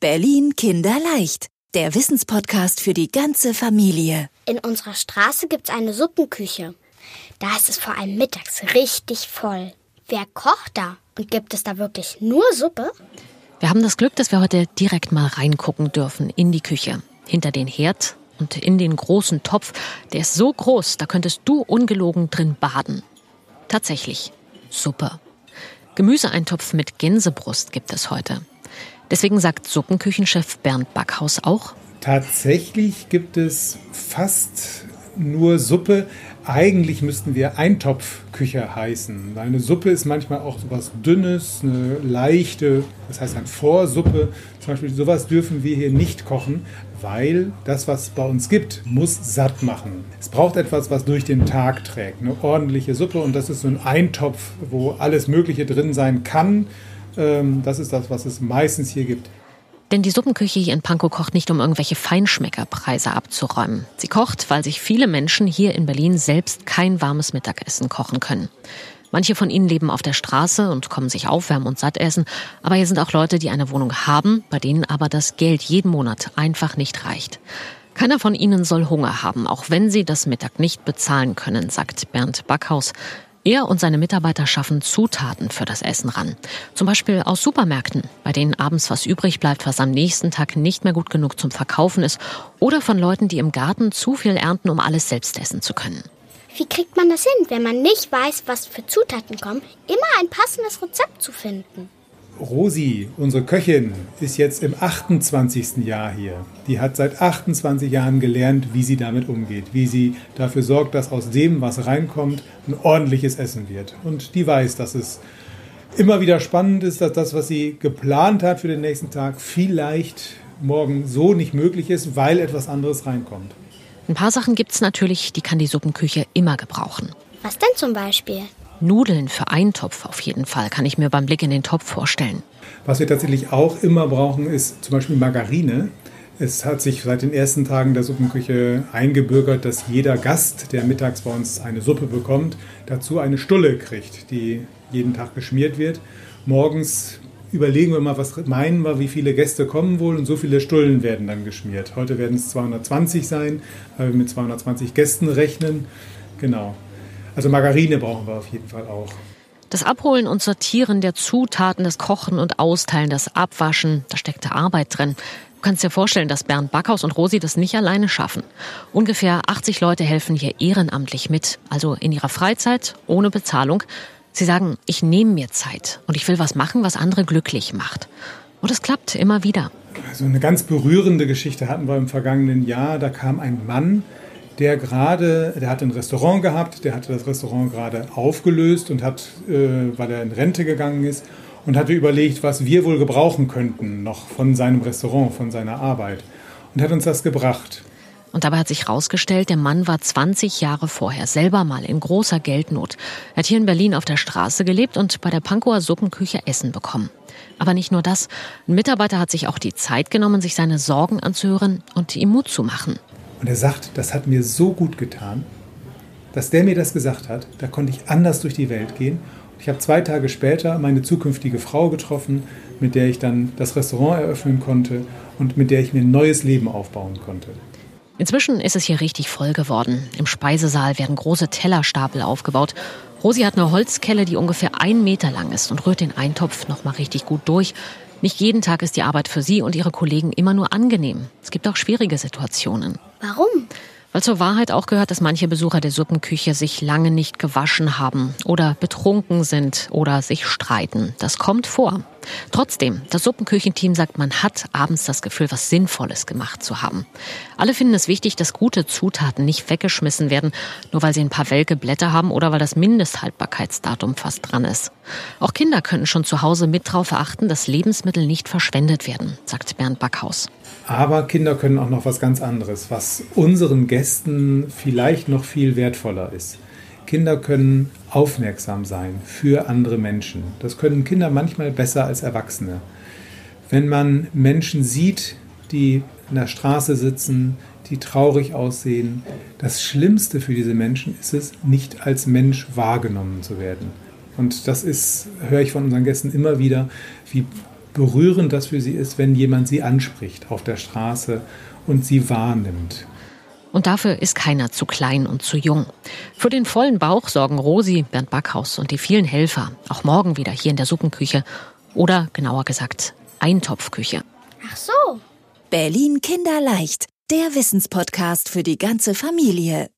Berlin Kinderleicht, der Wissenspodcast für die ganze Familie. In unserer Straße gibt's eine Suppenküche. Da ist es vor allem mittags richtig voll. Wer kocht da? Und gibt es da wirklich nur Suppe? Wir haben das Glück, dass wir heute direkt mal reingucken dürfen in die Küche. Hinter den Herd und in den großen Topf. Der ist so groß, da könntest du ungelogen drin baden. Tatsächlich, Suppe. Gemüseeintopf mit Gänsebrust gibt es heute. Deswegen sagt Suppenküchenchef Bernd Backhaus auch, Tatsächlich gibt es fast nur Suppe. Eigentlich müssten wir Eintopfküche heißen. Eine Suppe ist manchmal auch so was Dünnes, eine leichte, das heißt eine Vorsuppe. Zum Beispiel sowas dürfen wir hier nicht kochen, weil das, was es bei uns gibt, muss satt machen. Es braucht etwas, was durch den Tag trägt. Eine ordentliche Suppe und das ist so ein Eintopf, wo alles Mögliche drin sein kann. Ähm, das ist das, was es meistens hier gibt. Denn die Suppenküche hier in Pankow kocht nicht, um irgendwelche Feinschmeckerpreise abzuräumen. Sie kocht, weil sich viele Menschen hier in Berlin selbst kein warmes Mittagessen kochen können. Manche von ihnen leben auf der Straße und kommen sich aufwärmen und satt essen. Aber hier sind auch Leute, die eine Wohnung haben, bei denen aber das Geld jeden Monat einfach nicht reicht. Keiner von ihnen soll Hunger haben, auch wenn sie das Mittag nicht bezahlen können, sagt Bernd Backhaus. Er und seine Mitarbeiter schaffen Zutaten für das Essen ran. Zum Beispiel aus Supermärkten, bei denen abends was übrig bleibt, was am nächsten Tag nicht mehr gut genug zum Verkaufen ist. Oder von Leuten, die im Garten zu viel ernten, um alles selbst essen zu können. Wie kriegt man das hin, wenn man nicht weiß, was für Zutaten kommen, immer ein passendes Rezept zu finden? Rosi, unsere Köchin, ist jetzt im 28. Jahr hier. Die hat seit 28 Jahren gelernt, wie sie damit umgeht, wie sie dafür sorgt, dass aus dem, was reinkommt, ein ordentliches Essen wird. Und die weiß, dass es immer wieder spannend ist, dass das, was sie geplant hat für den nächsten Tag, vielleicht morgen so nicht möglich ist, weil etwas anderes reinkommt. Ein paar Sachen gibt es natürlich, die kann die Suppenküche immer gebrauchen. Was denn zum Beispiel? Nudeln für Eintopf auf jeden Fall, kann ich mir beim Blick in den Topf vorstellen. Was wir tatsächlich auch immer brauchen, ist zum Beispiel Margarine. Es hat sich seit den ersten Tagen der Suppenküche eingebürgert, dass jeder Gast, der mittags bei uns eine Suppe bekommt, dazu eine Stulle kriegt, die jeden Tag geschmiert wird. Morgens überlegen wir mal, was meinen wir, wie viele Gäste kommen wohl und so viele Stullen werden dann geschmiert. Heute werden es 220 sein, weil wir mit 220 Gästen rechnen. Genau. Also Margarine brauchen wir auf jeden Fall auch. Das Abholen und Sortieren der Zutaten, das Kochen und Austeilen, das Abwaschen, da steckt Arbeit drin. Du kannst dir vorstellen, dass Bernd Backhaus und Rosi das nicht alleine schaffen. Ungefähr 80 Leute helfen hier ehrenamtlich mit, also in ihrer Freizeit, ohne Bezahlung. Sie sagen, ich nehme mir Zeit und ich will was machen, was andere glücklich macht. Und es klappt immer wieder. Also eine ganz berührende Geschichte hatten wir im vergangenen Jahr. Da kam ein Mann, der gerade, der hat ein Restaurant gehabt, der hatte das Restaurant gerade aufgelöst und hat, äh, weil er in Rente gegangen ist, und hatte überlegt, was wir wohl gebrauchen könnten noch von seinem Restaurant, von seiner Arbeit. Und hat uns das gebracht. Und dabei hat sich herausgestellt, der Mann war 20 Jahre vorher selber mal in großer Geldnot. Er hat hier in Berlin auf der Straße gelebt und bei der Pankower Suppenküche Essen bekommen. Aber nicht nur das. Ein Mitarbeiter hat sich auch die Zeit genommen, sich seine Sorgen anzuhören und ihm Mut zu machen. Und er sagt, das hat mir so gut getan, dass der mir das gesagt hat. Da konnte ich anders durch die Welt gehen. Und ich habe zwei Tage später meine zukünftige Frau getroffen, mit der ich dann das Restaurant eröffnen konnte und mit der ich mir ein neues Leben aufbauen konnte. Inzwischen ist es hier richtig voll geworden. Im Speisesaal werden große Tellerstapel aufgebaut. Rosi hat eine Holzkelle, die ungefähr ein Meter lang ist und rührt den Eintopf noch mal richtig gut durch. Nicht jeden Tag ist die Arbeit für Sie und Ihre Kollegen immer nur angenehm. Es gibt auch schwierige Situationen. Warum? Weil zur Wahrheit auch gehört, dass manche Besucher der Suppenküche sich lange nicht gewaschen haben oder betrunken sind oder sich streiten. Das kommt vor. Trotzdem, das Suppenküchenteam sagt, man hat abends das Gefühl, was Sinnvolles gemacht zu haben. Alle finden es wichtig, dass gute Zutaten nicht weggeschmissen werden, nur weil sie ein paar welke Blätter haben oder weil das Mindesthaltbarkeitsdatum fast dran ist. Auch Kinder können schon zu Hause mit darauf achten, dass Lebensmittel nicht verschwendet werden, sagt Bernd Backhaus. Aber Kinder können auch noch was ganz anderes, was unseren Gästen vielleicht noch viel wertvoller ist. Kinder können aufmerksam sein für andere Menschen. Das können Kinder manchmal besser als Erwachsene. Wenn man Menschen sieht, die in der Straße sitzen, die traurig aussehen, das Schlimmste für diese Menschen ist es, nicht als Mensch wahrgenommen zu werden. Und das ist, höre ich von unseren Gästen immer wieder, wie berührend das für sie ist, wenn jemand sie anspricht auf der Straße und sie wahrnimmt. Und dafür ist keiner zu klein und zu jung. Für den vollen Bauch sorgen Rosi, Bernd Backhaus und die vielen Helfer, auch morgen wieder hier in der Suppenküche oder genauer gesagt Eintopfküche. Ach so. Berlin Kinderleicht, der Wissenspodcast für die ganze Familie.